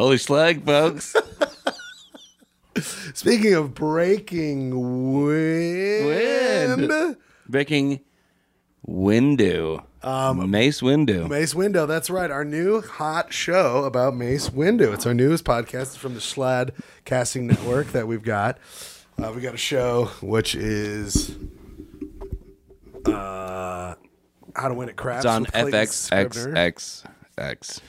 Holy slag, folks. Speaking of breaking wind, Wind. Breaking window. Um, Mace Windu. Mace Window. That's right. Our new hot show about Mace Window. It's our newest podcast from the Schlad Casting Network that we've got. Uh, we got a show which is uh, How to Win at Craps. it's on with Clayton Scribner. FXXX.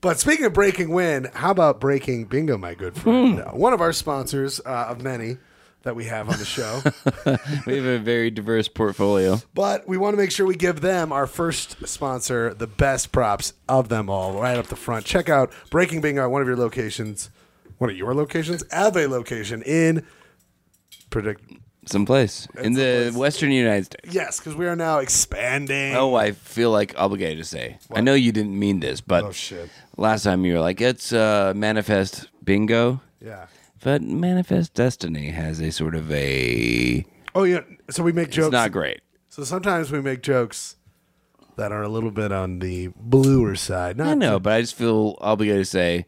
But speaking of breaking wind, how about breaking bingo, my good friend? Uh, one of our sponsors uh, of many that we have on the show. We have a very diverse portfolio. But we want to make sure we give them, our first sponsor, the best props of them all right up the front. Check out Breaking Bingo at one of your locations, one of your locations, have a location in predict. Someplace in the someplace. western United States. Yes, because we are now expanding. Oh, I feel like obligated to say. I know you didn't mean this, but Oh, shit. last time you were like, it's uh, Manifest Bingo. yeah. But Manifest Destiny has a sort of a. Oh yeah. So we make jokes. It's not great. So sometimes we make jokes that are a little bit on the bluer side. Not I know, but I just feel obligated to say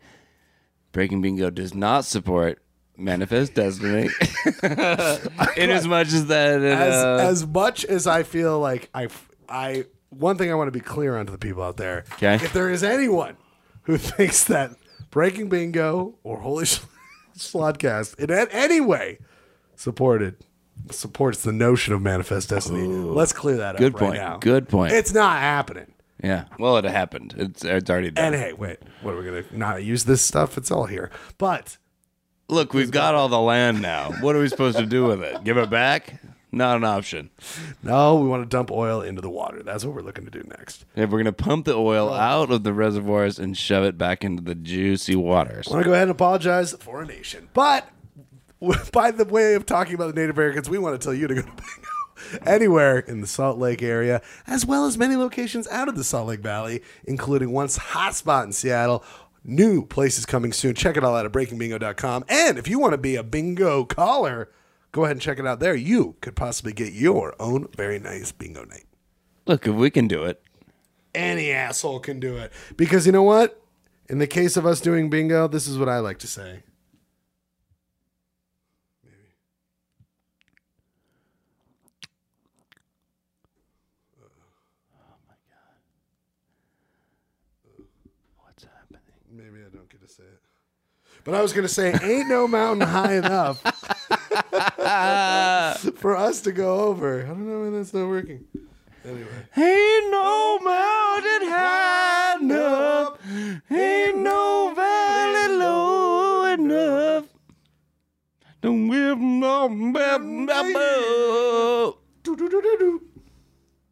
Breaking Bingo does not support Manifest Destiny. In as much as that. it, as uh, as much as I feel like I I one thing I want to be clear on to the people out there. Okay. If there is anyone who thinks that Breaking Bingo or Holy Sh- Slodcast in a- any way supported supports the notion of manifest destiny, let's clear that Good up right point. now. Good point. It's not happening. yeah. Well, it happened. It's, it's already done. And hey, wait, what are we gonna not use this stuff? It's all here. But Look, we've got all the land now. What are we supposed to do with it? Give it back? Not an option. no, we want to dump oil into the water. That's what we're looking to do next. If we're going to pump the oil out of the reservoirs and shove it back into the juicy waters. I want to go ahead and apologize for a nation. But by the way of talking about the Native Americans, we want to tell you to go to bingo anywhere in the Salt Lake area, as well as many locations out of the Salt Lake Valley, including once hotspot in Seattle. New places coming soon. Check it all out at breakingbingo.com. And if you want to be a bingo caller, go ahead and check it out there. You could possibly get your own very nice bingo night. Look, if we can do it, Any asshole can do it. Because you know what? In the case of us doing bingo, this is what I like to say. what's happening? Maybe I don't get to say it. But I was going to say, ain't no mountain high enough for us to go over. I don't know why that's not working. Anyway. Ain't no mountain high enough, ain't no valley low enough. Don't give no above.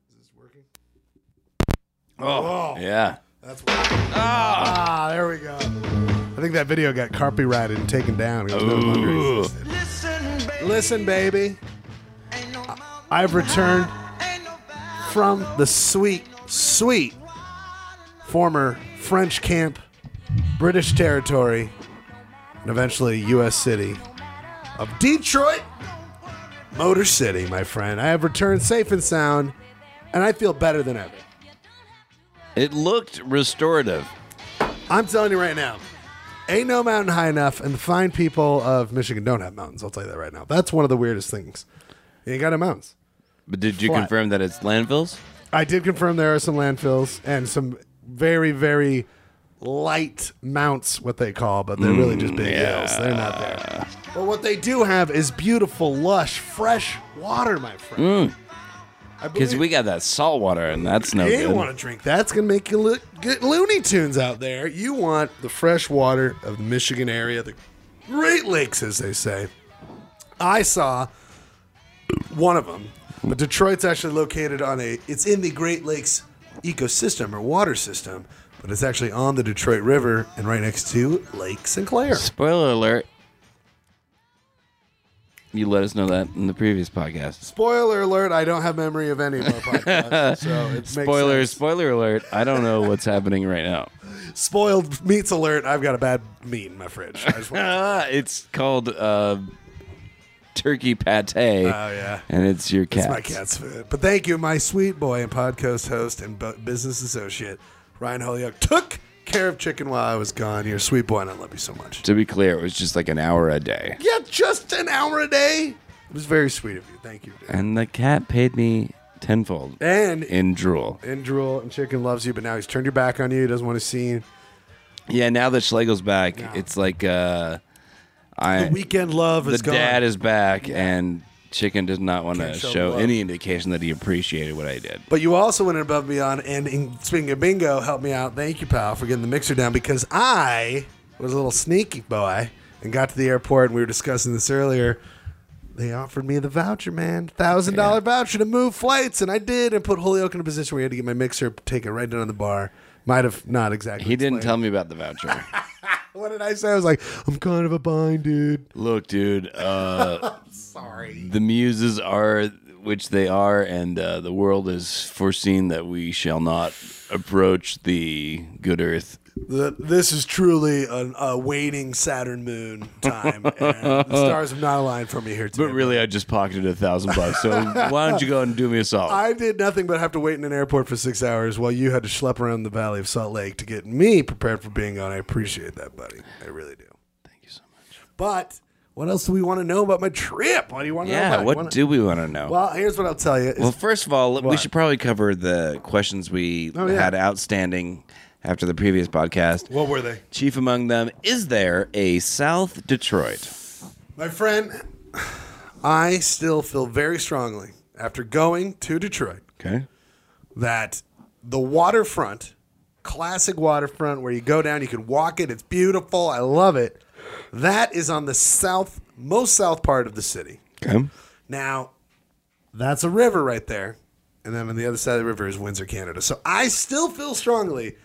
Is this working? Oh, yeah. That's what. Ah, there we go. I think that video got copyrighted and taken down. It was no longer existed. Listen, baby. I've returned from the sweet, sweet former French camp, British territory, and eventually U.S. city of Detroit, Motor City, my friend. I have returned safe and sound, and I feel better than ever. It looked restorative. I'm telling you right now, ain't no mountain high enough, and the fine people of Michigan don't have mountains. I'll tell you that right now. That's one of the weirdest things. You ain't got no mountains. But did you Flat. confirm that it's landfills? I did confirm there are some landfills and some very, very light mounts, what they call, but they're really just big mm, hills. They're not there. But what they do have is beautiful, lush, fresh water, my friend. I Because we got that salt water, and that's no You good. don't want to drink. That's going to make you look get Looney Tunes out there. You want the fresh water of the Michigan area, the Great Lakes, as they say. I saw one of them, but Detroit's actually located on a. It's in the Great Lakes ecosystem or water system, but it's actually on the Detroit River and right next to Lake St. Clair. Spoiler alert. You let us know that in the previous podcast. Spoiler alert: I don't have memory of any of our podcasts, so it makes Spoiler, sense. spoiler alert. I don't know what's happening right now. Spoiled meats alert! I've got a bad meat in my fridge. I just want it's called uh, turkey pate. Oh yeah. And it's your cat. It's my cat's food. But thank you, my sweet boy and podcast host and bu- business associate, Ryan Holyoke, took care of chicken while I was gone. You're a sweet boy, and I love you so much. To be clear, it was just like an hour a day. Yeah, just an hour a day. It was very sweet of you. Thank you. dude. And the cat paid me tenfold And in drool. in drool and chicken loves you, but now he's turned your back on you. He doesn't want to see you. Yeah, now that Schlegel's back, it's like uh I The weekend love the is gone. dad is back and Chicken does not want to Can't show show love. any indication that he appreciated what I did. But you also went above and beyond, and in, speaking of bingo, help me out. Thank you, pal, for getting the mixer down because I was a little sneaky boy and got to the airport, and we were discussing this earlier. They offered me the voucher, man, thousand dollar voucher to move flights, and I did, and put Holyoke in a position where he had to get my mixer, take it right down to the bar. Might have not exactly. He didn't explained. tell me about the voucher. What did I say? I was like, I'm kind of a bind, dude. Look, dude, uh, Sorry. the muses are which they are, and uh, the world is foreseen that we shall not approach the good earth. The, this is truly an, a waning Saturn moon time. and the stars have not aligned for me here today. But really, I just pocketed a thousand bucks. So why don't you go and do me a solid? I did nothing but have to wait in an airport for six hours while you had to schlep around the Valley of Salt Lake to get me prepared for being on. I appreciate that, buddy. I really do. Thank you so much. But what else do we want to know about my trip? What do you want to know Yeah, about? what Wanna- do we want to know? Well, here's what I'll tell you. is- Well, first of all, we should probably cover the questions we Oh, yeah. had outstanding after the previous podcast. what were they? Chief among them, is there a South Detroit? My friend, I still feel very strongly after going to Detroit Okay. that the waterfront, classic waterfront where you go down, you can walk it, it's beautiful, I love it. That is on the south, most south part of the city. Okay. Now, that's a river right there. And then on the other side of the river is Windsor, Canada. So I still feel strongly,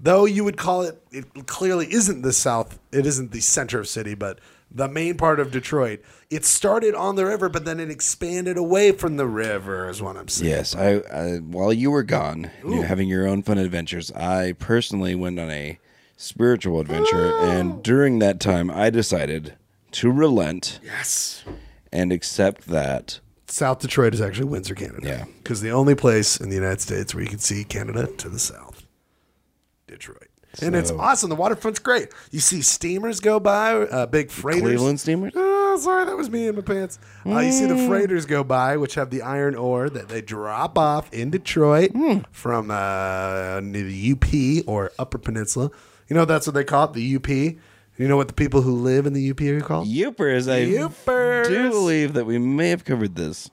though you would call it, it clearly isn't the south, it isn't the center of city, but the main part of Detroit. It started on the river, but then it expanded away from the river, is what I'm saying. Yes, I, I while you were gone, you having your own fun adventures, I personally went on a spiritual adventure, and during that time, I decided to relent Yes. and accept that. South Detroit is actually Windsor, Canada. Yeah. Because the only place in the United States where you can see Canada to the south, Detroit. And it's So- awesome. The waterfront's great. You see steamers go by, uh, big freighters. Cleveland steamers? Oh, sorry, that was me in my pants. Uh, you see the freighters go by, which have the iron ore that they drop off in Detroit from uh, near the UP or Upper Peninsula. You know that's what they call it, the UP. You know what the people who live in the UP are called? Yoopers, I Yoopers. do believe that we may have covered this.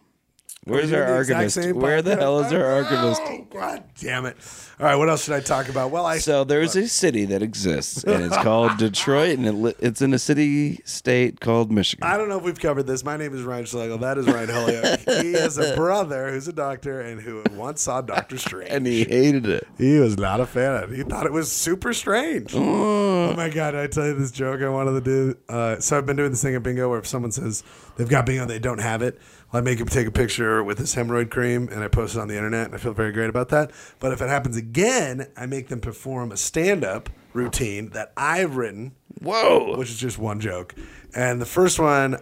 Where's our archivist? Where the hell is our archivist? know. God damn it! All right, what else should I talk about? Well, I So there's a city that exists, and it's called Detroit, and it li- it's in a city state called Michigan. I don't know if we've covered this. My name is Ryan Schlegel. That is Ryan Holyoke. he has a brother who's a doctor and who once saw Doctor Strange. and he hated it. He was not a fan of it. He thought it was super strange. Oh my god! Did I tell you this joke I wanted to do? Uh, so I've been doing this thing at bingo where if someone says they've got bingo and they don't have it, I make him take a picture with his hemorrhoid cream and I post it on the internet, and I feel very great about that. But if it happens again, I make them perform a stand-up routine that I've written Whoa! which is just one joke. And the first one,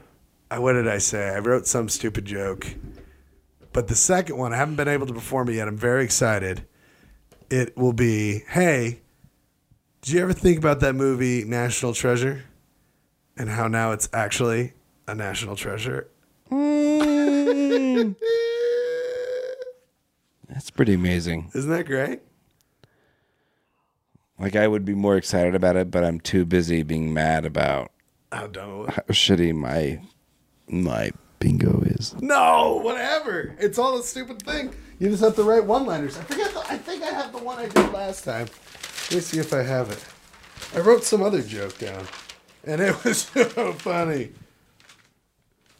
I, what did I say? I wrote some stupid joke. But the second one, I haven't been able to perform it yet. I'm very excited. It will be, hey, did you ever think about that movie National Treasure? And how now it's actually a national treasure? Hmm. That's pretty amazing. Isn't that great? Like I would be more excited about it, but I'm too busy being mad about I don't. how shitty my my bingo is. No, whatever. It's all a stupid thing. You just have to write one-liners. I forget. The, I think I have the one I did last time. Let me see if I have it. I wrote some other joke down, and it was so funny.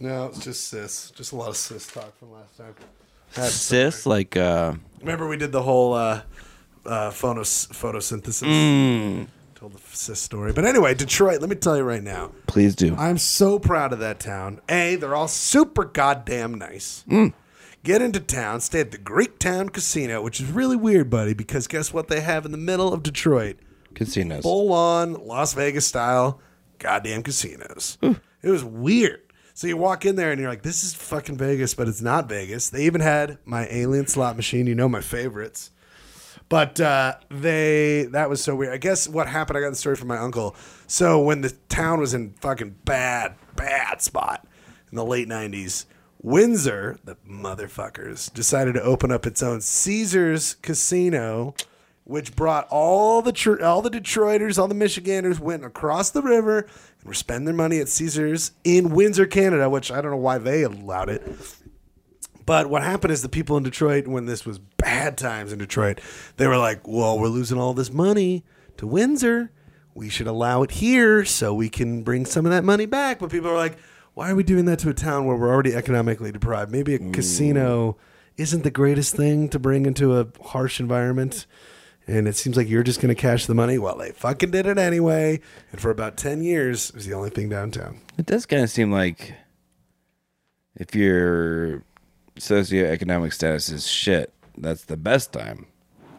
No, it's just cis. Just a lot of cis talk from last time. Had- Sis, like uh, Remember we did the whole uh, uh, photos, photosynthesis. mm, Told the cis story. But anyway, Detroit. Let me tell you right now. please do. I'm so proud of that town. A, they're all super goddamn nice. Get into town, stay at the Greektown Casino, which is really weird, buddy, because guess what they have in the middle of Detroit? Casinos. Full on Las Vegas style goddamn casinos. It was weird. So you walk in there and you're like, this is fucking Vegas, but it's not Vegas. They even had my alien slot machine, you know, my favorites. But uh, they that was so weird. I guess what happened. I got the story from my uncle. So when the town was in fucking bad, bad spot in the late '90s, Windsor, the motherfuckers, decided to open up its own Caesars Casino, which brought all the all the Detroiters, all the Michiganders went across the river and were spending their money at Caesars in Windsor, Canada. Which I don't know why they allowed it. But what happened is the people in Detroit, when this was bad times in Detroit, they were like, well, we're losing all this money to Windsor. We should allow it here so we can bring some of that money back. But people are like, why are we doing that to a town where we're already economically deprived? Maybe a mm. casino isn't the greatest thing to bring into a harsh environment. And it seems like you're just going to cash the money. Well, they fucking did it anyway. And for about 10 years, it was the only thing downtown. It does kind of seem like if your socioeconomic status is shit, that's the best time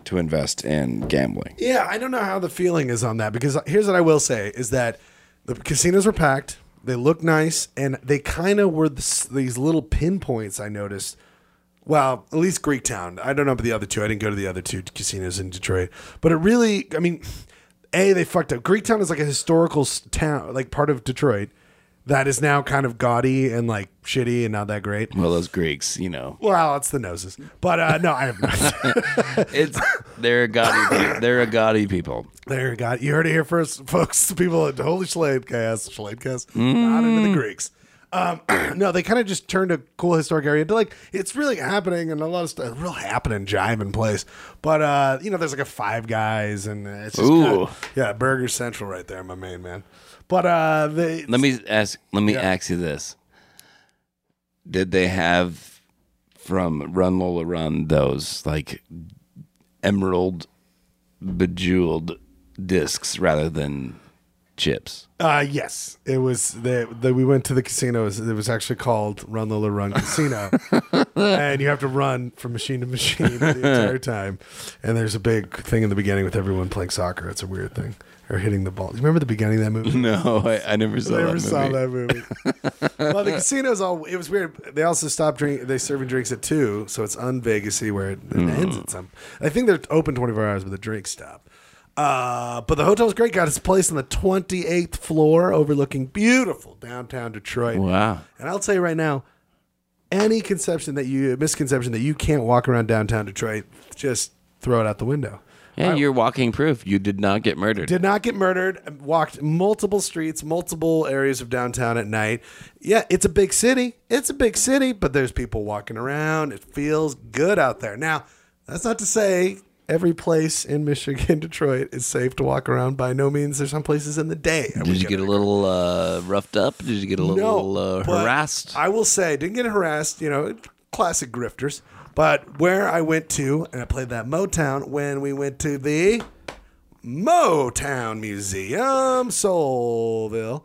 to invest in gambling. Yeah, I don't know how the feeling is on that because here's what I will say is that the casinos were packed, they looked nice, and they kind of were this, these little pinpoints I noticed. Well, at least Greektown. I don't know about the other two. I didn't go to the other two casinos in Detroit, but it really, I mean, a they fucked up. Greektown is like a historical town, like part of Detroit that is now kind of gaudy and like shitty and not that great. Well, those Greeks, you know, Well, it's the noses, but uh, no, I have not. it's they're a gaudy, pe- they're a gaudy people. There you got. You heard it here first, folks. People at Holy Schladecast, Schladecast, not into the Greeks. Um, no, they kind of just turned a cool historic area into like it's really happening and a lot of stuff, real happening, jiving place. But uh, you know, there's like a Five Guys and it's just Ooh. kinda- yeah, Burger Central right there, my main man. But uh, they Let me ask. Let me Yeah. ask you this: Did they have from Run Lola Run those like emerald bejeweled discs rather than chips? Uh, yes, it was. The, the we went to the casino. It was actually called Run Lola Run Casino, and you have to run from machine to machine the entire time. And there's a big thing in the beginning with everyone playing soccer. It's a weird thing, or hitting the ball. You remember the beginning of that movie? No, I, I never saw I never that saw movie. that movie. well, the casino's all. It was weird. They also stopped drink. They serving drinks at two, so it's unvegasy where it, it ends at some. I think they're open twenty four hours, but the drinks stop. Uh, but the hotel's great. Got its place on the twenty eighth floor, overlooking beautiful downtown Detroit. Wow. And I'll tell you right now, any conception that you misconception that you can't walk around downtown Detroit, just throw it out the window. Yeah, you're walking proof. You did not get murdered. Did not get murdered. Walked multiple streets, multiple areas of downtown at night. Yeah, it's a big city. It's a big city, but there's people walking around. It feels good out there. Now, that's not to say every place in Michigan, Detroit is safe to walk around. By no means. There's some places in the day. I Did you get a little uh, roughed up? Did you get a little uh, harassed? I will say, didn't get harassed. You know, classic grifters. But where I went to, and I played that Motown when we went to the Motown Museum, Soulville,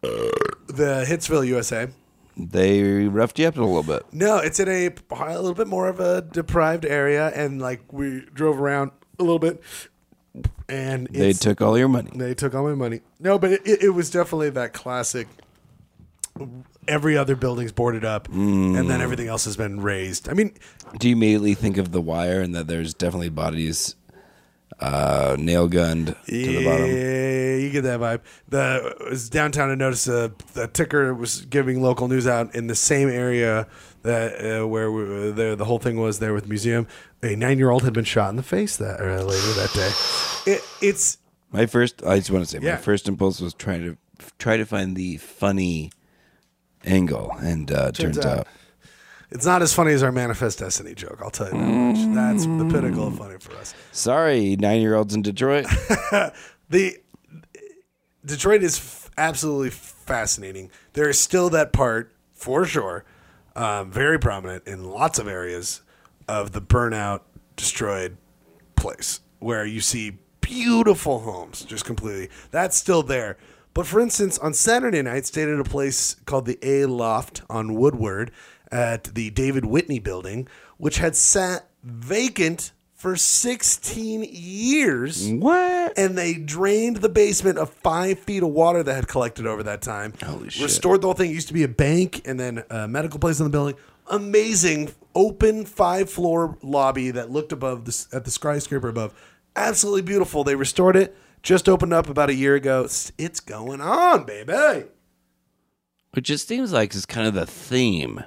the Hitsville, USA. They roughed you up a little bit. No, it's in a, a little bit more of a deprived area, and like we drove around a little bit, and They took all your money. they took all my money. No, but it, it, it was definitely that classic. Every other building's boarded up, mm. and then everything else has been raised. I mean, Do you immediately think of the wire and that there's definitely bodies uh, nail gunned to the bottom? Yeah, you get that vibe. The it was downtown. I noticed the ticker was giving local news out in the same area that uh, where we, the the whole thing was there with the museum. A nine year old had been shot in the face that uh, later that day. It, it's My first, I just want to say, Yeah. my first impulse was trying to try to find the funny angle, and uh, turns, out- out, it's not as funny as our manifest destiny joke. I'll tell you that much. That's the pinnacle of funny for us. sorry, nine year olds in Detroit. the Detroit is f- absolutely fascinating. There is still that part for sure, um, very prominent in lots of areas of the burnout, destroyed place where you see beautiful homes just completely. That's still there. But for instance, on Saturday night, stayed at a place called the Aloft on Woodward at the David Whitney building, which had sat vacant for 16 years. What? And they drained the basement of five feet of water that had collected over that time. Holy shit. Restored the whole thing. It used to be a bank and then a medical place in the building. Amazing open five floor lobby that looked above this at the skyscraper above. Absolutely beautiful. They restored it. Just opened up about a year ago. It's, it's going on, baby. Which it seems like is kind of the theme.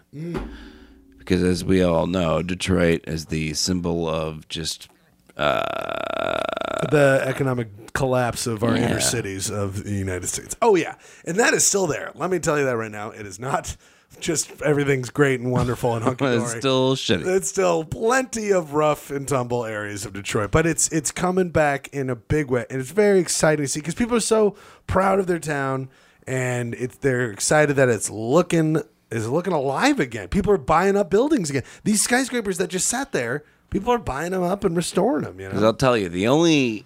Because as we all know, Detroit is the symbol of just uh, the economic collapse of our Yeah. inner cities of the United States. Oh yeah, and that is still there. Let me tell you that right now. It is not just everything's great and wonderful and hunky dory. it's still shitty. It's still plenty of rough and tumble areas of Detroit, but it's it's coming back in a big way, and it's very exciting to see because people are so proud of their town, and it's they're excited that it's looking is looking alive again. People are buying up buildings again. These skyscrapers that just sat there, people are buying them up and restoring them. You Because know, I'll tell you, the only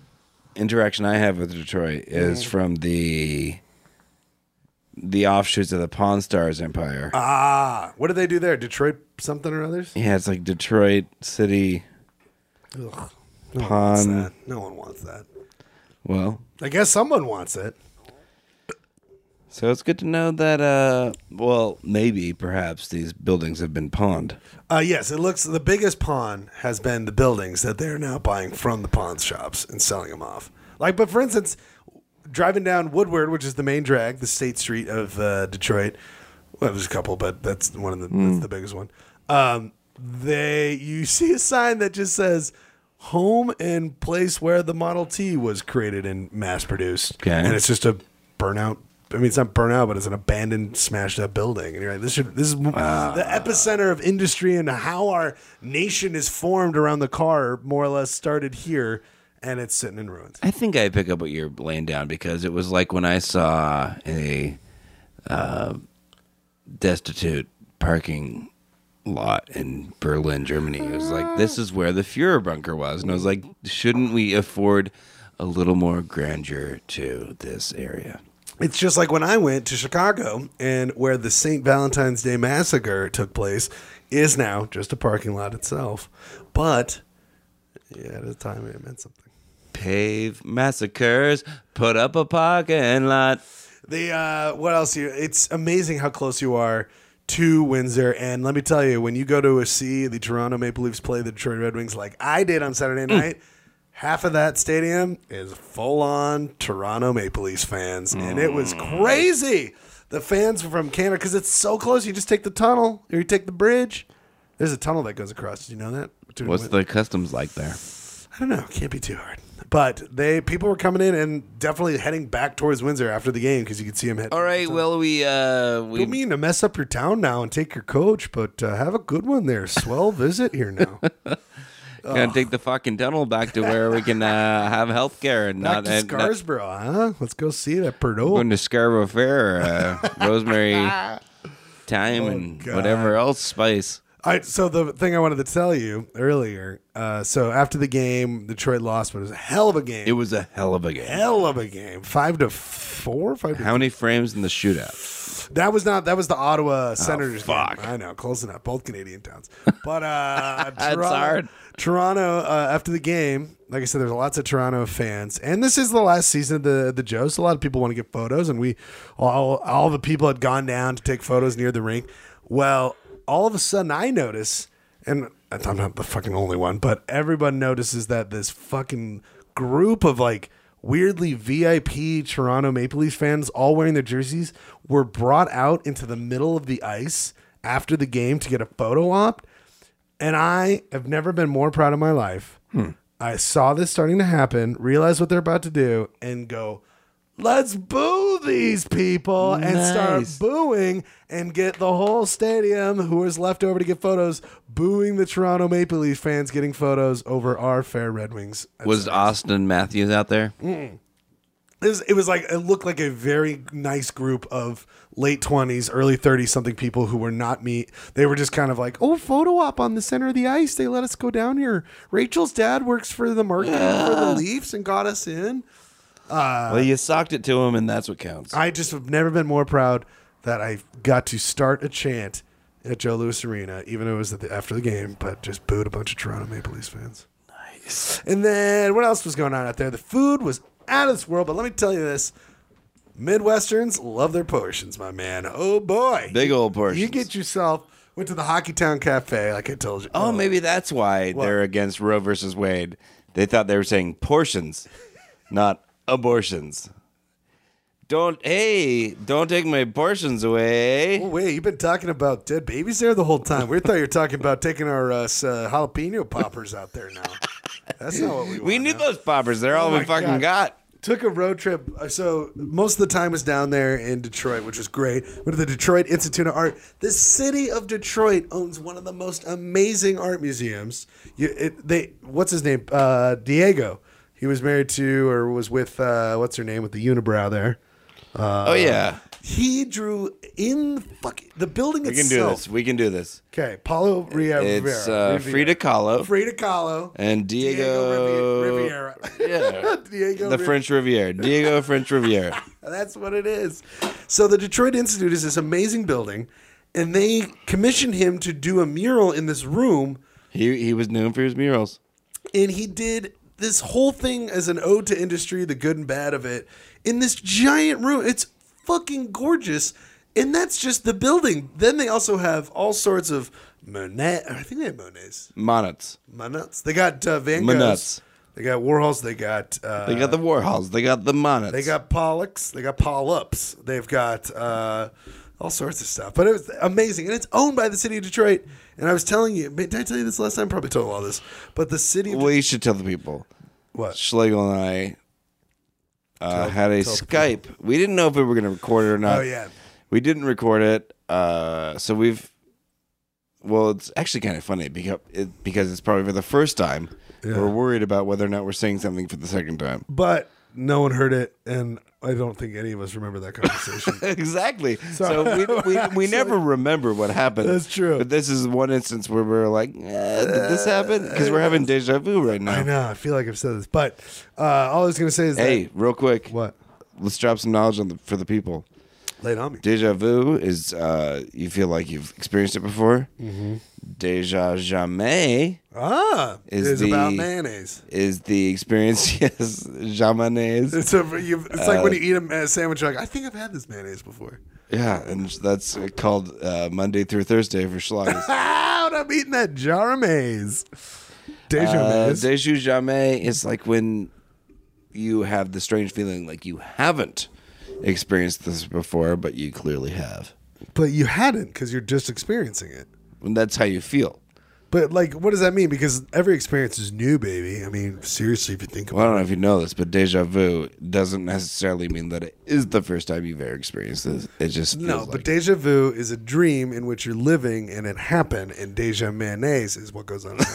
interaction I have with Detroit is Mm-hmm. from the the offshoots of the Pawn Stars Empire. ah, what do they do there? Detroit something or others? yeah, it's like Detroit City Ugh, no one wants Pawn. that. No one wants that. Well, I guess someone wants it. So it's good to know that. uh Well, maybe, perhaps these buildings have been pawned. Uh, yes, it looks the biggest pawn has been the buildings that they're now buying from the pawn shops and selling them off. Like, but for instance, driving down Woodward, which is the main drag, the state street of uh, Detroit. Well, there's a couple, but that's one of the that's the biggest one. Um, they you see a sign that just says "Home and place where the Model T was created and mass produced," Okay. and it's just a burnout. I mean, it's not burnout, but it's an abandoned, smashed up building. And you're like, this should this is the epicenter of industry and how our nation is formed around the car. More or less started here, and it's sitting in ruins. I think I pick up what you're laying down because it was like when I saw a uh, destitute parking lot in Berlin, Germany. It was like this is where the Fuhrer bunker was, and I was like, shouldn't we afford a little more grandeur to this area? It's just like when I went to Chicago and where the St. Valentine's Day massacre took place is now just a parking lot itself. But yeah, at the time it meant something. Pave massacres, put up a parking lot. The uh, what else? You? It's amazing how close you are to Windsor. And let me tell you, when you go to a see the Toronto Maple Leafs play the Detroit Red Wings, like I did on Saturday night, half of that stadium is full on Toronto Maple Leafs fans, and it was crazy. The fans were from Canada, because it's so close, you just take the tunnel or you take the bridge. There's a tunnel that goes across. Did you know that? Between What's the customs like there? I don't know. Can't be too hard. But they people were coming in and definitely heading back towards Windsor after the game because you could see them head. All right, well we uh we Don't mean to mess up your town now and take your coach, but uh, have a good one there. Swell visit here now. Gonna take the fucking tunnel back to where we can uh, have health care and Back not, to and not Scarsboro, huh? Let's go see it at Purdue. going to Scarborough Fair, uh, rosemary, thyme, Oh, and God. whatever else spice. Right, so the thing I wanted to tell you earlier. Uh, so after the game, Detroit lost, but it was a hell of a game. It was a hell of a game. hell of a game. Five to four. Five to How many frames in the shootout? That was not. That was the Ottawa Senators. Oh, fuck. Game. I know, close enough. Both Canadian towns. But uh, That's Toronto, hard. Toronto. Uh, after the game, like I said, there's lots of Toronto fans, and this is the last season of the the Joe. So a lot of people want to get photos, and we all all the people had gone down to take photos near the rink. Well, all of a sudden, I notice, and I'm not the fucking only one, but everyone notices that this fucking group of like weirdly VIP Toronto Maple Leafs fans, all wearing their jerseys, were brought out into the middle of the ice after the game to get a photo op. And I have never been more proud of my life. Hmm. I saw this starting to happen, realized what they're about to do, and go, let's boo these people and start Nice. booing and get the whole stadium who was left over to get photos booing the Toronto Maple Leaf fans getting photos over our fair Red Wings. Was Auston Matthews out there? Mm. it was, it was like it looked like a very nice group of late 20s early 30s something people who were not me they were just kind of like oh photo op on the center of the ice they let us go down here rachel's dad works for the marketing for the leafs and got us in Uh, well, you socked it to him, and that's what counts. i just have never been more proud that i got to start a chant at joe louis arena even though it was the, after the game but just booed a bunch of toronto maple leafs fans Nice. And then what else was going on out there? The food was out of this world, but let me tell you this. Midwesterns love their portions, my man. Oh boy. Big old portions. You get yourself went to the Hockey Town Cafe, like I told you. Oh, oh. maybe that's why they're against Roe versus Wade. They thought they were saying portions, not abortions. Don't hey, don't take my abortions away. Oh, wait, you've been talking about dead babies there the whole time. We thought you were talking about taking our uh, uh, jalapeno poppers out there now. That's not what we want. We need now. those poppers. They're all Oh we my fucking God. got. Took a road trip. uh, So most of the time was down there in Detroit, which was great. Went to the Detroit Institute of Art. The city of Detroit owns one of the most amazing art museums. You, it, they, what's his name? Uh, Diego. He was married to or was with uh, what's her name with the unibrow there. oh yeah, He drew in fuck the building we can do this. We can do this. Okay, Paulo Ria It's Rivera. uh, Frida Kahlo Frida Kahlo. and Diego Diego, Riviera. Yeah, Diego the Riv- French Riviera. Diego French Riviera. That's what it is. So the Detroit Institute is this amazing building, and they commissioned him to do a mural in this room, He he was known for his murals. and he did this whole thing as an ode to industry, the good and bad of it, in this giant room. It's fucking gorgeous. And that's just the building. Then they also have all sorts of Monet. I think they have Monets. Monets. Monuts. They got uh, Van Goghs. Monuts. They got Warhols. They got uh, They got the Warhols. They got the Monets. They got Pollocks. They got Polyps. They've got uh, all sorts of stuff. But it was amazing, and it's owned by the city of Detroit. And I was telling you, did I tell you this last time? Probably told all this. But the city of We should tell the people. what? Schlegel and I uh, Tell- had a Skype. We didn't know if we were going to record it or not. Oh yeah, We didn't record it. Uh, so we've. Well, it's actually kind of funny because it, because it's probably for the first time. We're worried about whether or not we're saying something for the second time. but no one heard it, and I don't think any of us remember that conversation. exactly. So, we, we, we never remember what happened. That's true. But this is one instance where we're like, eh, did this happen? Because we're having deja vu right now. I know. I feel like I've said this, but uh, all I was going to say is Hey, that real quick. what? Let's drop some knowledge on the, for the people. Lay it on me. Deja vu is uh, you feel like you've experienced it before. Mm-hmm. Deja jamais Ah, Is is about the- mayonnaise. is the experience. Yes, jamais. It's a, you, it's like Uh, when you eat a, a sandwich. You're like, I think I've had this mayonnaise before. Yeah, and that's called uh, Monday through Thursday for schloggers. Out, I'm eating that jar of maize. Deja uh. Deja jamais is like when you have the strange feeling like you haven't experienced this before, but you clearly have. but you hadn't because you're just experiencing it. And that's how you feel. But like, what does that mean? Because every experience is new, baby. I mean, seriously, if you think about Well, I don't know if you know this, but deja vu doesn't necessarily mean that it is the first time you've ever experienced this. It just it. feels No, like but deja vu is a dream in which you're living and it happened, and deja mayonnaise is what goes on.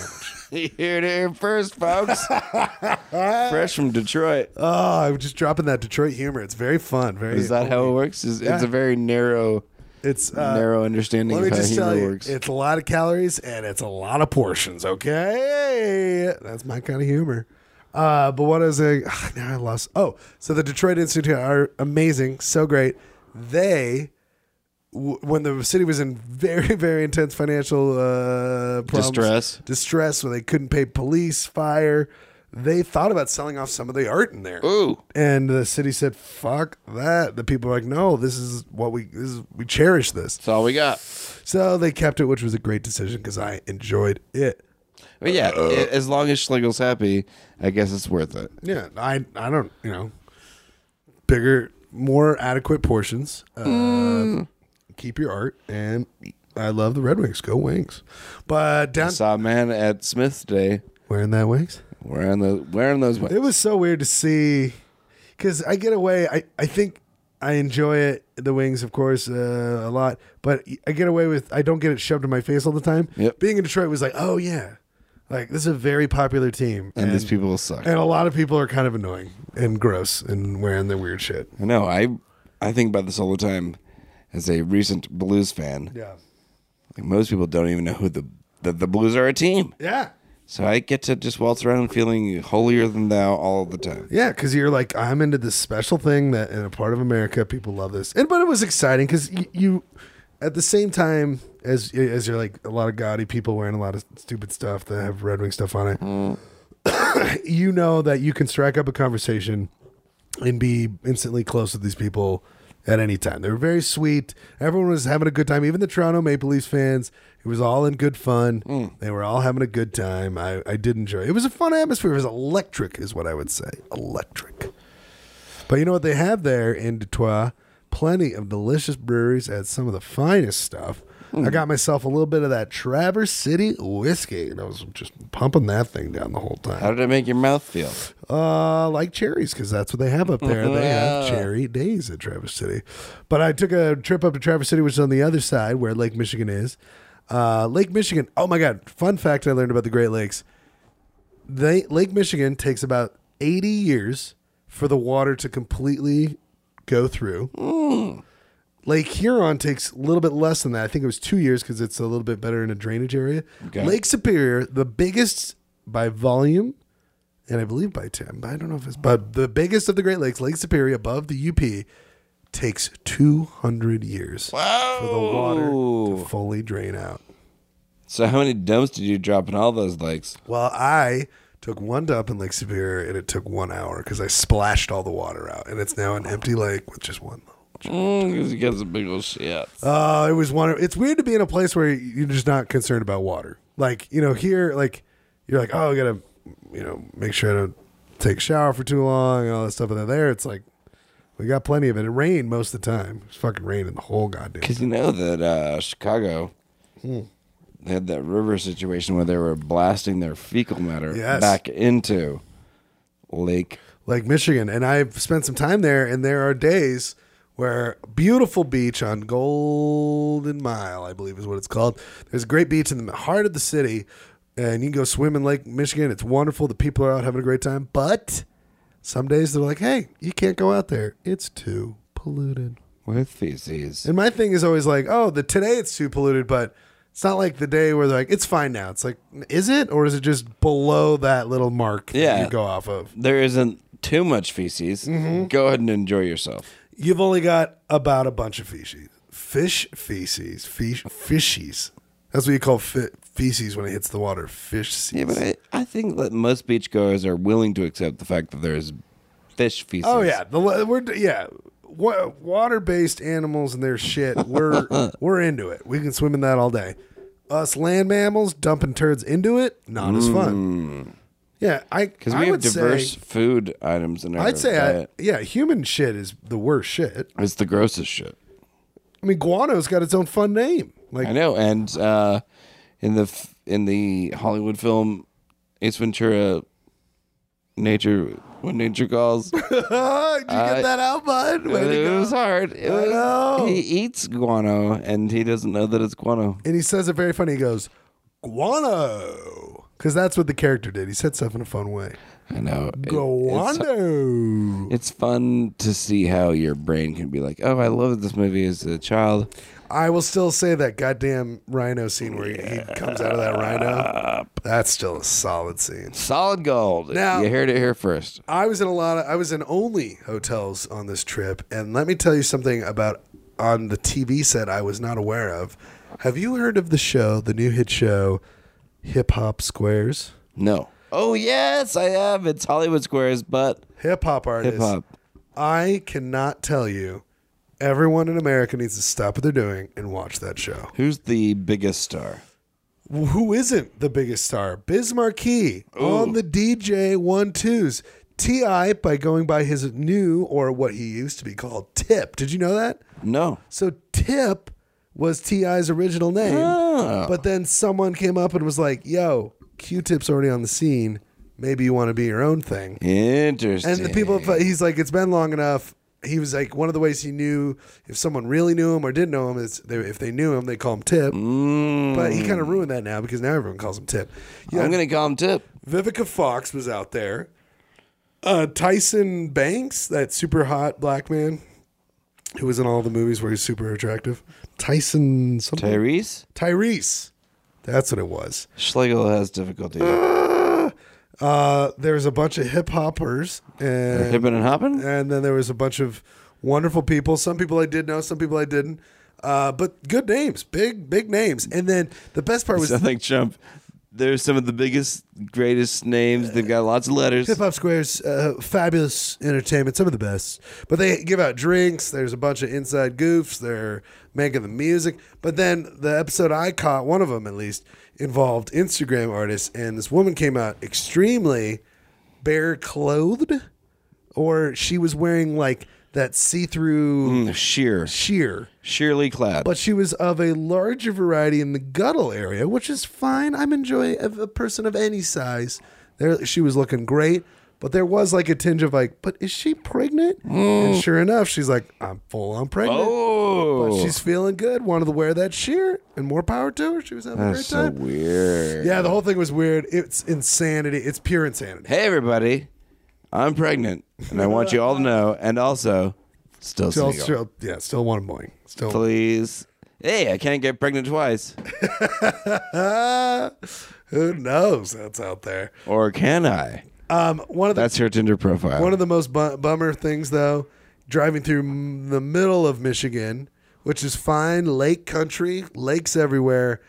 You heard it here first, folks. Fresh from Detroit. oh, I'm just dropping that Detroit humor. It's very fun. Very. Is that how it works? Is It's a very narrow, It's uh, narrow understanding Let me just tell you, works. it's a lot of calories and it's a lot of portions. Okay, that's my kind of humor. Uh, but what is a now I lost? Oh, so the Detroit Institute are amazing, so great. They, w- when the city was in very very intense financial uh, problems, Distress. distress, when they couldn't pay police, fire, they thought about selling off some of the art in there. Ooh. And the city said, "Fuck that." The people were like, "No, this is what we this is we cherish this." That's all we got. So they kept it, which was a great decision because I enjoyed it. But yeah, i- as long as Schlegel's happy, I guess it's worth it. Yeah, I I don't you know bigger, more adequate portions. Uh, Keep your art, and I love the Red Wings. Go Wings! But I saw a man at Smith's today wearing that Wings, wearing the wearing those ones. it was so weird to see because I get away. I I think I enjoy it, the Wings, of course, uh, a lot. But I get away with I don't get it shoved in my face all the time. Yep. Being in Detroit was like, oh yeah, like this is a very popular team, and these people will suck. And a lot of people are kind of annoying and gross and wearing their weird shit. I know. I I think about this all the time. As a recent Blues fan, Yeah. like most people don't even know who the the, the Blues are a team. Yeah. So I get to just waltz around feeling holier than thou all the time. Yeah, because you're like, I'm into this special thing that in a part of America people love this, and but it was exciting because you, you, at the same time as as you're like a lot of gaudy people wearing a lot of stupid stuff that have Red Wing stuff on it. Mm. you know that you can strike up a conversation and be instantly close with these people at any time. They were very sweet. Everyone was having a good time. Even the Toronto Maple Leafs fans. It was all in good fun. Mm. They were all having a good time. I, I did enjoy it. It was a fun atmosphere. It was electric, is what I would say. Electric. But you know what they have there in Detroit? Plenty of delicious breweries at some of the finest stuff. I got myself a little bit of that Traverse City whiskey, and I was just pumping that thing down the whole time. How did it make your mouth feel? Uh, like cherries, because that's what they have up there. They have cherry days at Traverse City. But I took a trip up to Traverse City, which is on the other side where Lake Michigan is. Uh, Lake Michigan. Oh my God! Fun fact I learned about the Great Lakes. They Lake Michigan takes about eighty years for the water to completely go through. Lake Huron takes a little bit less than that. I think it was two years because it's a little bit better in a drainage area. Okay. Lake Superior, the biggest by volume, and I believe by Tim, but I don't know if it's but the biggest of the Great Lakes, Lake Superior above the UP, takes two hundred years for the water to fully drain out. So how many dumps did you drop in all those lakes? Well, I took one dump in Lake Superior and it took one hour because I splashed all the water out, and it's now an empty lake with just one. Because you got some big old shit. Uh, it was one. It's weird to be in a place where you're just not concerned about water. Like you know, here, like you're like, oh, I gotta, you know, make sure I don't take a shower for too long and all that stuff. And then there, it's like we got plenty of it. It rained most of the time. It's was fucking raining the whole goddamn. Because you know that uh, Chicago, Hmm. they had that river situation where they were blasting their fecal matter Yes. back into Lake. like Michigan, and I've spent some time there, and there are days where beautiful beach on Golden Mile, I believe is what it's called. There's a great beach in the heart of the city, and you can go swim in Lake Michigan. It's wonderful. The people are out having a great time, but some days they're like, "Hey, you can't go out there. It's too polluted." With feces. And my thing is always like, "Oh, the today it's too polluted," but it's not like the day where they're like, "It's fine now." It's like, is it, or is it just below that little mark that Yeah. you go off of? There isn't too much feces. Mm-hmm. Go ahead and enjoy yourself. You've only got about a bunch of feces. Fish feces. Fish fishies. That's what you call fe- feces when it hits the water. Fish feces. Yeah, but I, I think that most beachgoers are willing to accept the fact that there's fish feces. oh yeah, the we're yeah. Wa- water-based animals and their shit. We're we're into it. We can swim in that all day. Us land mammals dumping turds into it, not as fun. Mm. Yeah, I Because I we have would diverse Say, food items in our I'd say, I, yeah, human shit is the worst shit. it's the grossest shit. I mean, guano's got its own fun name. Like I know, and uh, in the in the Hollywood film Ace Ventura, Nature when Nature Calls, Did you get that out, bud? It was hard. It I was, know. he eats guano and he doesn't know that it's guano. And he says it very funny. He goes, guano. Because that's what the character did. He said stuff in a fun way. I know. It- it's, it's fun to see how your brain can be like, oh, I loved this movie as a child. I will still say that goddamn rhino scene where he, he comes out of that rhino. That's still a solid scene. Solid gold. Now- you heard it here first. I was in a lot of I was in only hotels on this trip, and let me tell you something about on the TV set I was not aware of. Have you heard of the show, the new hit show, Hip Hop Squares? No. Oh yes, I have. It's Hollywood Squares, but Hip hop artists. hip hop. I cannot tell you. Everyone in America needs to stop what they're doing and watch that show. Who's the biggest star? Who isn't the biggest star? Biz Markie on the DJ one twos. T.I. by going by his new or what he used to be called Tip. Did you know that? No. So Tip was T.I.'s original name, Oh. but then someone came up and was like, "Yo, Q-Tip's already on the scene. Maybe you want to be your own thing." Interesting. And the people, he's like, it's been long enough. He was like, one of the ways he knew if someone really knew him or didn't know him is they, if they knew him, they call him Tip. Mm, But he kind of ruined that now because now everyone calls him Tip. Yeah, I'm gonna call him Tip. Vivica Fox was out there. Uh, Tyson Banks, that super hot black man who was in all the movies where he's super attractive. Tyson something. Tyrese Tyrese. That's what it was. Schlegel has difficulty. Uh, there's a bunch of hip hoppers and Hippin' and hoppin'. and then there was a bunch of wonderful people. Some people I did know, some people I didn't. Uh, but good names, big big names. And then the best part was Sound like Trump. They're some of the biggest, greatest names. They've got lots of letters. Hip Hop Square's uh, fabulous entertainment, some of the best. But they give out drinks. There's a bunch of inside goofs. They're making the music. But then the episode I caught, one of them at least, involved Instagram artists, and this woman came out extremely bare clothed, or she was wearing like that see-through Mm, sheer, sheer. sheerly clad. But she was of a larger variety in the guttle area, which is fine. I'm enjoying a, a person of any size. There, she was looking great, but there was like a tinge of like, but is she pregnant? And sure enough, she's like, I'm full on pregnant. oh, But she's feeling good. Wanted to wear that sheer, and more power to her. She was having a great that's so time. weird. yeah, the whole thing was weird. It's insanity. It's pure insanity. Hey, everybody, I'm pregnant, and I want you all to know. And also, still Still, single. still, yeah, still one boing. Still, Please. Hey, I can't get pregnant twice. Who knows? That's out there. Or can I? Um, one of the That's her Tinder profile. One of the most bu- bummer things, though, driving through m- the middle of Michigan, which is fine, lake country, lakes everywhere,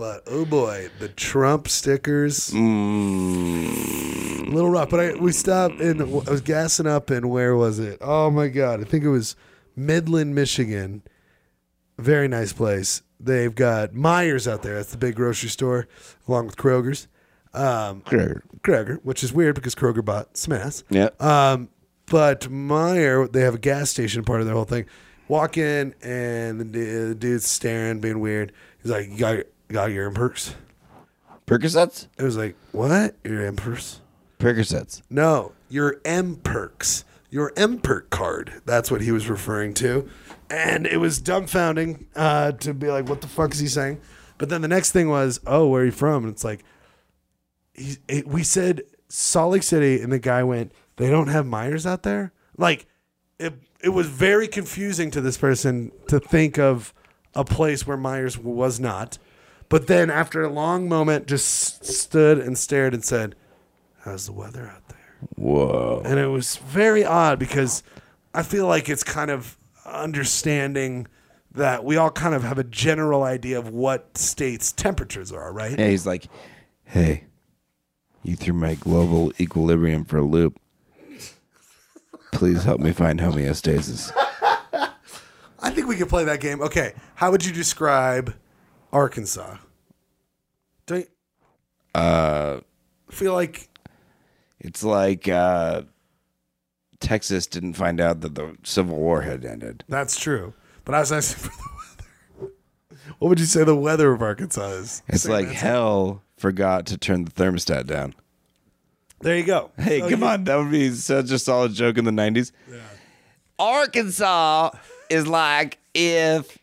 but oh boy, the Trump stickers, Mm, a little rough. But I we stopped and I was gassing up and where was it? Oh my god, I think it was Midland, Michigan. Very nice place. They've got Meijers out there. That's the big grocery store, along with Kroger's. Um, Kroger. Kroger, which is weird because Kroger bought Smith's. Yeah. Um, but Meijer, they have a gas station part of their whole thing. Walk in and the, dude's staring, being weird. He's like, "You got, got your Impers?" Percocets? It was like, "What? Your Impers?" Percocets. No, your mPerks, your mPerk card. That's what he was referring to, and it was dumbfounding uh, to be like, "What the fuck is he saying?" But then the next thing was, "Oh, where are you from?" And it's like, he, it, we said Salt Lake City, and the guy went, "They don't have Meijers out there." Like, it it was very confusing to this person to think of a place where Meijers was not. But then, after a long moment, just stood and stared and said, "How's the weather out there?" Whoa. And it was very odd because I feel like it's kind of understanding that we all kind of have a general idea of what states' temperatures are, right? Yeah, he's like, hey, you threw my global equilibrium for a loop. Please help me find homeostasis. I think we could play that game. Okay, how would you describe Arkansas? Don't Uh, feel like it's like uh, Texas didn't find out that the Civil War had ended. that's true, but I was asking for the weather. What would you say the weather of Arkansas is? It's Same like answer. hell forgot to turn the thermostat down. There you go. Hey, So come you- on. That would be such a solid joke in the 90s. Arkansas is like if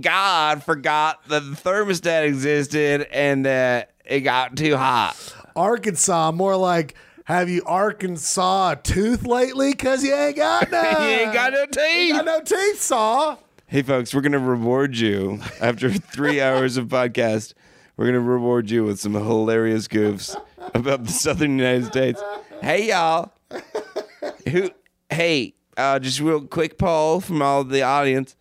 God forgot that the thermostat existed and that it got too hot. Arkansas, more like. Have you Arkansas a tooth lately? Cause you ain't got none. you ain't got no You teeth. got no teeth, saw. Hey, folks, we're going to reward you after three hours of podcast. We're going to reward you with some hilarious goofs about the southern United States. Hey, y'all. Who? Hey, uh, just real quick poll from all the audience.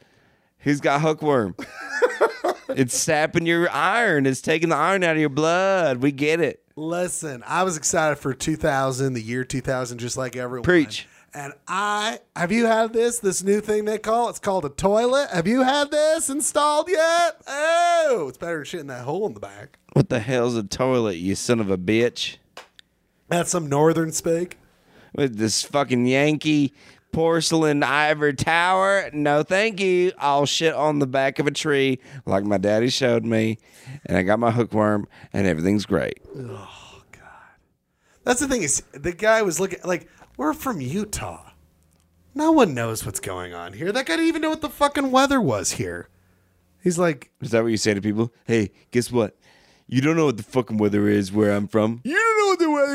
Who's got hookworm? it's sapping your iron. It's taking the iron out of your blood. We get it. Listen, I was excited for 2000, the year 2000, just like everyone. Preach. And I have you had this this new thing they call it's called a toilet. Have you had this installed yet? Oh, it's better than shit in that hole in the back. What the hell's a toilet, you son of a bitch? That's some northern speak. with this fucking Yankee porcelain ivory tower. No, thank you. I'll shit on the back of a tree like my daddy showed me, and I got my hookworm, and everything's great. Oh, God. That's the thing is the guy was looking like we're from Utah. No one knows what's going on here. That guy didn't even know what the fucking weather was here. He's like, Is that what you say to people? Hey, guess what? You don't know what the fucking weather is where I'm from. You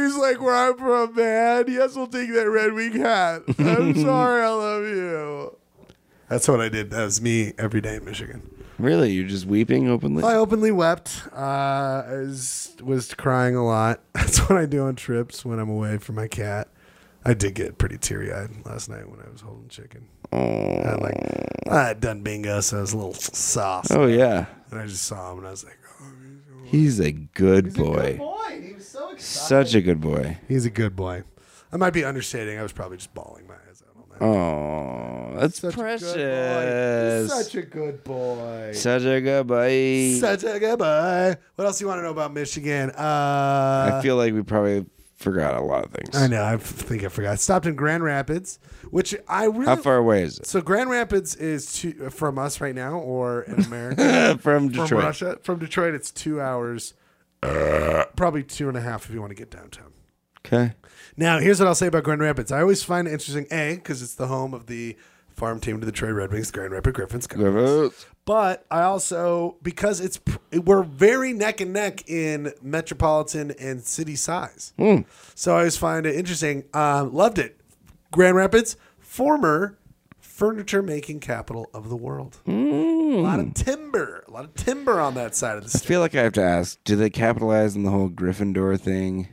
don't know what the weather's like where I'm from, man. Yes, we'll take that Red Wing hat. I'm sorry, I love you. That's what I did. That was me every day in Michigan. Really? You're just weeping openly? I openly wept. Uh, I was, was crying a lot. That's what I do on trips when I'm away from my cat. I did get pretty teary eyed last night when I was holding chicken. I had like I had done bingo, so I was a little sauce. Oh, yeah. And I just saw him and I was like, oh, He's a good He's a good boy. boy. He was so excited. Such a good boy. He's a good boy. I might be understating. I was probably just bawling my eyes out on that. Oh, that's Such precious. a good. Such a good boy. Such a good boy. Such a good boy. What else do you want to know about Michigan? Uh, I feel like we probably forgot a lot of things. I know. I think I forgot. Stopped in Grand Rapids, which I really. How far away is it? So Grand Rapids is two, from us right now, or in America? From Detroit. from Russia. From Detroit, it's two hours. Probably two and a half if you want to get downtown. Okay. Now, here's what I'll say about Grand Rapids. I always find it interesting, A, because it's the home of the farm team to the Detroit Red Wings, Grand Rapids Griffins. Griffins. But I also, because it's we're very neck and neck in metropolitan and city size. So I always find it interesting. Um, loved it. Grand Rapids, former furniture making capital of the world. A lot of timber, a lot of timber on that side of the I feel like I have to ask: Do they capitalize on the whole Gryffindor thing?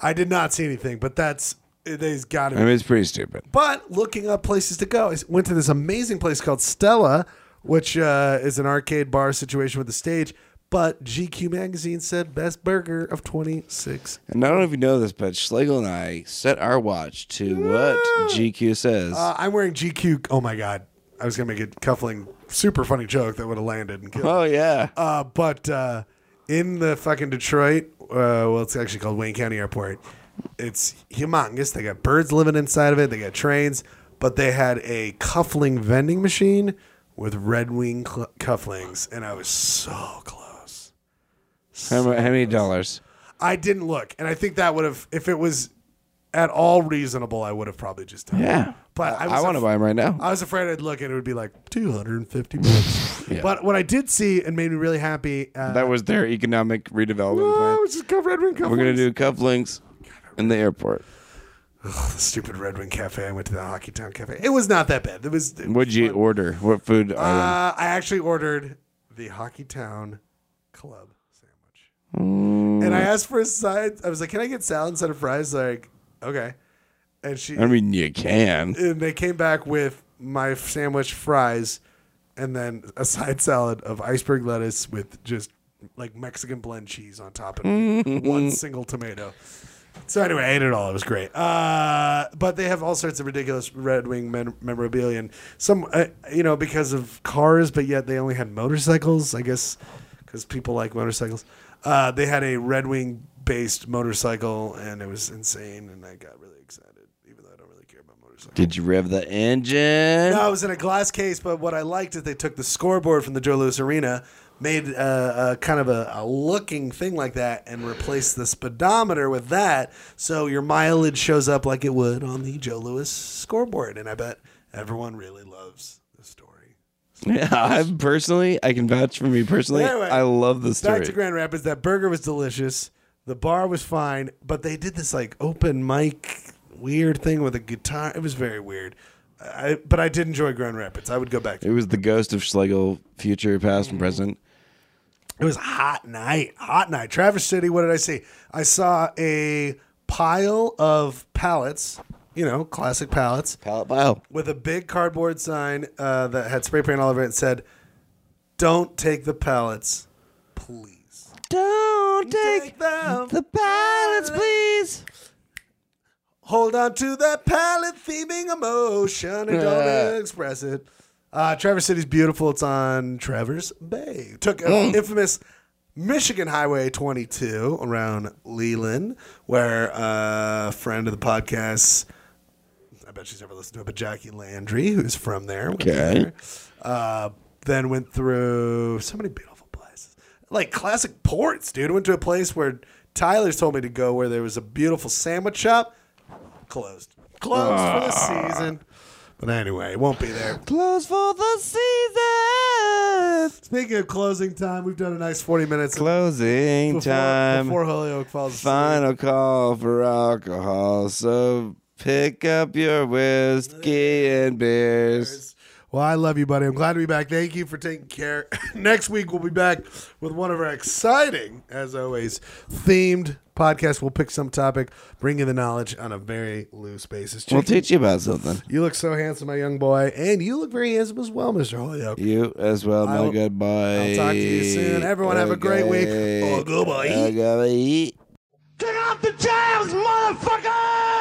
I did not see anything, but that's they's got to I mean, it's pretty stupid. But looking up places to go, I went to this amazing place called Stella, which uh, is an arcade bar situation with a stage. But GQ magazine said best burger of 26. And I don't know if you know this, but Schlegel and I set our watch to what GQ says. Uh, I'm wearing GQ. Oh my god, I was gonna make a cuffling super funny joke that would have landed and killed. oh yeah. Uh, but uh, in the fucking Detroit, uh, well, it's actually called Wayne County Airport. It's humongous. They got birds living inside of it. They got trains, but they had a cuffling vending machine with Red Wing cl- cufflings, and I was so close. How, mu- how many dollars? I didn't look, and I think that would have, if it was at all reasonable, I would have probably just done. it. Yeah. But I I, want to af- buy them right now. I was afraid I'd look and it would be like 250 bucks. Yeah. But what I did see and made me really happy. Uh, that was their economic redevelopment oh, plan. it's just Red Wing. We're gonna do cufflinks in the airport. the stupid Red Wing Cafe. I went to the Hockeytown Cafe. It was not that bad. It was. it What'd you order? What food? Uh, item? I actually ordered the Hockeytown Club Mm. and I asked for a side. I was like, "Can I get salad instead of fries?" Like, okay. And she I mean, you can. and they came back with my sandwich fries, and then a side salad of iceberg lettuce with just like Mexican blend cheese on top and one single tomato. So anyway, I ate it all. It was great. Uh, but they have all sorts of ridiculous Red Wing mem- memorabilia, and some, uh, you know, because of cars, but yet they only had motorcycles. I guess because people like motorcycles. Uh, they had a Red Wing based motorcycle, and it was insane, and I got really excited, even though I don't really care about motorcycles. Did you rev the engine? No, it was in a glass case, but what I liked is they took the scoreboard from the Joe Louis Arena, made uh, a kind of a, a looking thing like that, and replaced the speedometer with that, so your mileage shows up like it would on the Joe Louis scoreboard. And I bet everyone really loves. Yeah, I personally, I can vouch for me personally. Anyway, I love the story. Back to Grand Rapids. That burger was delicious. The bar was fine, but they did this like open mic weird thing with a guitar. It was very weird. I, but I did enjoy Grand Rapids. I would go back. it was the ghost of Schlegel, future, past, and mm-hmm. present. It was a hot night, hot night. Traverse City. What did I see? I saw a pile of pallets. You know, classic pallets Pallet bio. with a big cardboard sign uh, that had spray paint all over it and said, "Don't take the pallets, please." Don't Take them. the pallets, please. Hold on to that pallet theming emotion and don't express it. Uh, Traverse City's beautiful. It's on Traverse Bay. Took an infamous Michigan Highway 22 around Leland, where uh, a friend of the podcast, bet she's never listened to it, but Jackie Landry, who's from there, went Okay. there. Uh, then went through so many beautiful places, like classic ports, dude. Went to a place where Tyler's told me to go, where there was a beautiful sandwich shop, closed, closed for the season. But anyway, it won't be there. Close for the season. Speaking of closing time, we've done a nice forty minutes Closing before, time. before Holyoke falls asleep. Final call for alcohol. So pick up your whiskey and beers. Well, I love you, buddy. I'm glad to be back. Thank you for taking care. Next week, we'll be back with one of our exciting, as always, themed podcasts. We'll pick some topic, bring you the knowledge on a very loose basis. We'll teach you about something. you look so handsome, my young boy, and you look very handsome as well, Mr. Holyoke. You as well, my I'll- good boy. I'll talk to you soon. Everyone have a great week. Oh, goodbye. goodbye. Turn off the jams, motherfucker!